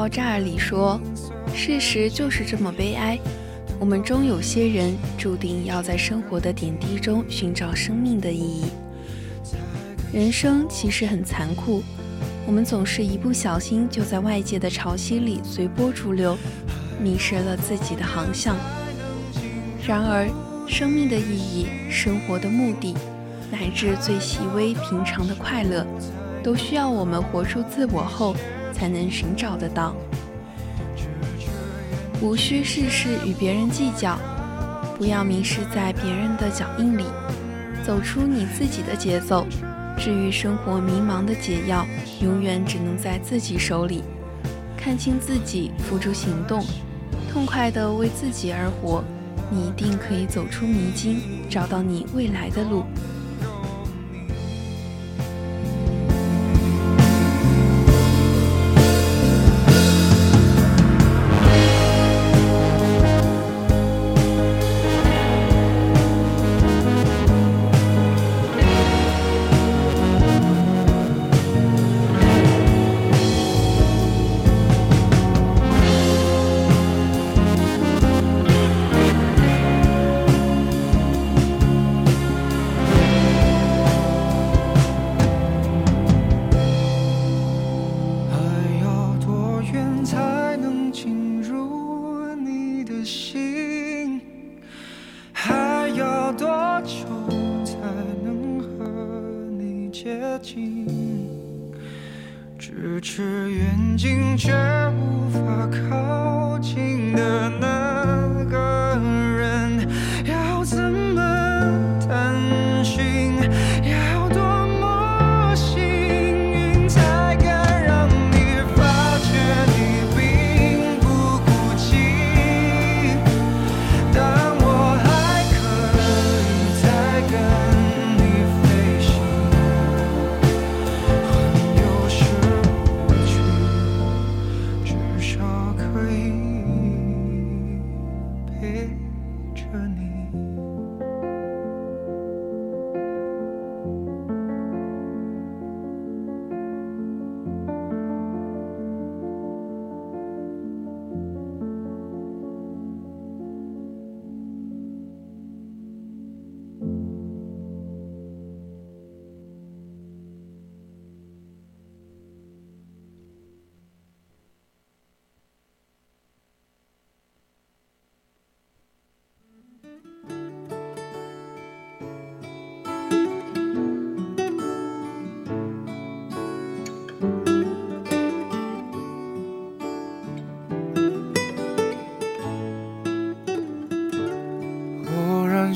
活大爆炸里说，事实就是这么悲哀。我们中有些人注定要在生活的点滴中寻找生命的意义。人生其实很残酷，我们总是一不小心就在外界的潮汐里随波逐流，迷失了自己的航向。然而，生命的意义、生活的目的，乃至最细微平常的快乐，都需要我们活出自我后才能寻找得到。无需事事与别人计较，不要迷失在别人的脚印里，走出你自己的节奏。治愈生活迷茫的解药，永远只能在自己手里。看清自己，付诸行动，痛快地为自己而活，你一定可以走出迷津，找到你未来的路。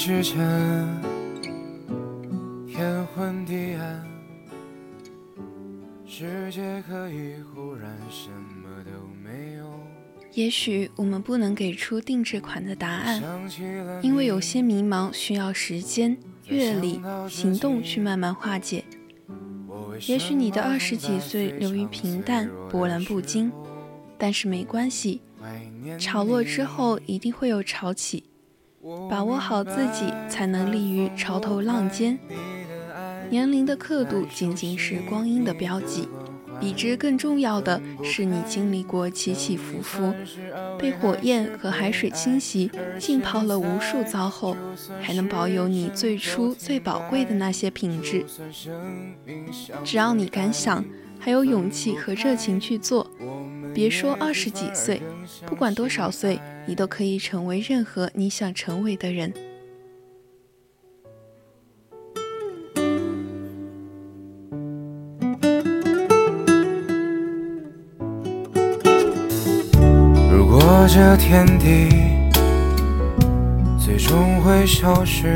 之前，天昏地暗，世界可以忽然什么都没有也许我们不能给出定制款的答案，因为有些迷茫需要时间、阅历、行动去慢慢化解。也许你的二十几岁流于平淡、波澜不惊，但是没关系，潮落之后一定会有潮起。把握好自己，才能立于潮头浪尖。年龄的刻度仅仅是光阴的标记，比之更重要的是你经历过起起伏伏，被火焰和海水侵袭，浸泡了无数遭后，还能保有你最初最宝贵的那些品质。只要你敢想，还有勇气和热情去做。别说二十几岁，不管多少岁，你都可以成为任何你想成为的人。如果这天地最终会消失，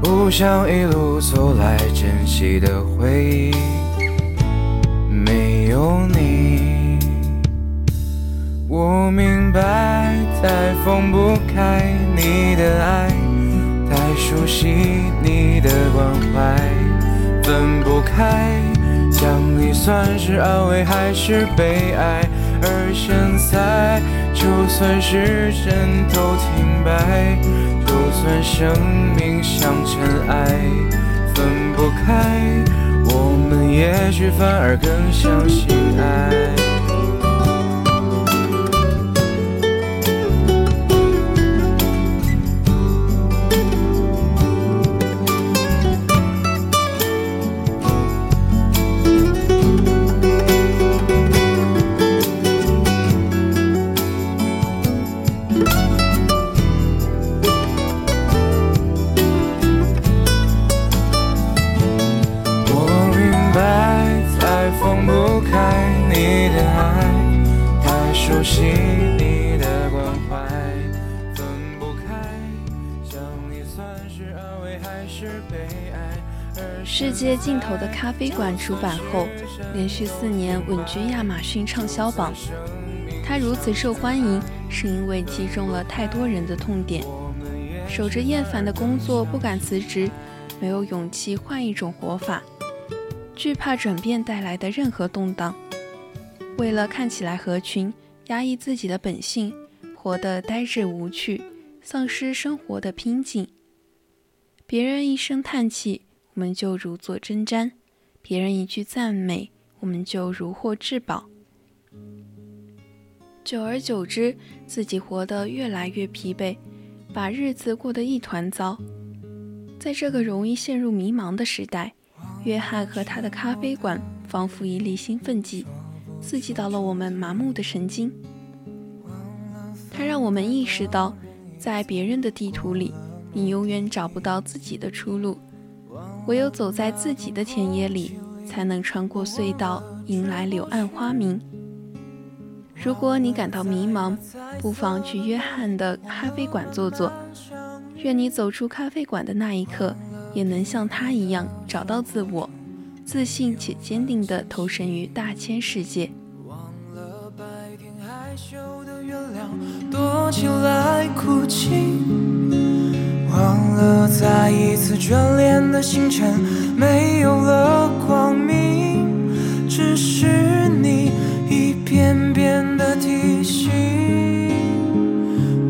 不想一路走来珍惜的回忆。有你，我明白，再放不开你的爱，太熟悉你的关怀，分不开，想你算是安慰还是悲哀？而现在，就算是枕头停摆，就算生命像尘埃，分不开。我们也许反而更相信爱。尽头的咖啡馆出版后，连续四年稳居亚马逊畅销榜。它如此受欢迎，是因为击中了太多人的痛点：守着厌烦的工作不敢辞职，没有勇气换一种活法，惧怕转变带来的任何动荡。为了看起来合群，压抑自己的本性，活得呆滞无趣，丧失生活的拼劲。别人一声叹气。我们就如坐针毡，别人一句赞美，我们就如获至宝。久而久之，自己活得越来越疲惫，把日子过得一团糟。在这个容易陷入迷茫的时代，约翰和他的咖啡馆仿佛一粒兴奋剂，刺激到了我们麻木的神经。它让我们意识到，在别人的地图里，你永远找不到自己的出路。唯有走在自己的田野里，才能穿过隧道，迎来柳暗花明。如果你感到迷茫，不妨去约翰的咖啡馆坐坐。愿你走出咖啡馆的那一刻，也能像他一样找到自我，自信且坚定地投身于大千世界。忘了白天害羞的月亮，躲起来哭泣。忘了再一次眷恋的星辰，没有了光明，只是你一遍遍的提醒。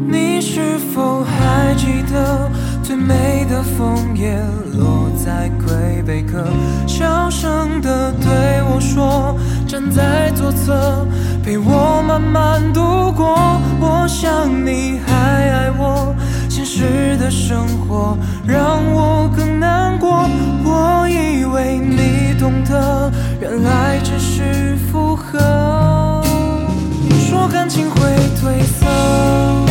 你是否还记得最美的枫叶落在魁北克，小声的对我说，站在左侧陪我慢慢度过。我想你还爱我。实的生活让我更难过，我以为你懂得，原来只是附和。说感情会褪色。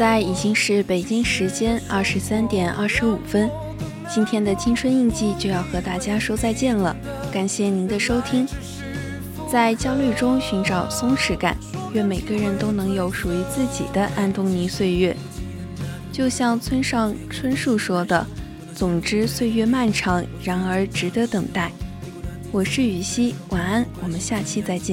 现在已经是北京时间二十三点二十五分，今天的青春印记就要和大家说再见了，感谢您的收听。在焦虑中寻找松弛感，愿每个人都能有属于自己的安东尼岁月。就像村上春树说的：“总之，岁月漫长，然而值得等待。”我是雨熙，晚安，我们下期再见。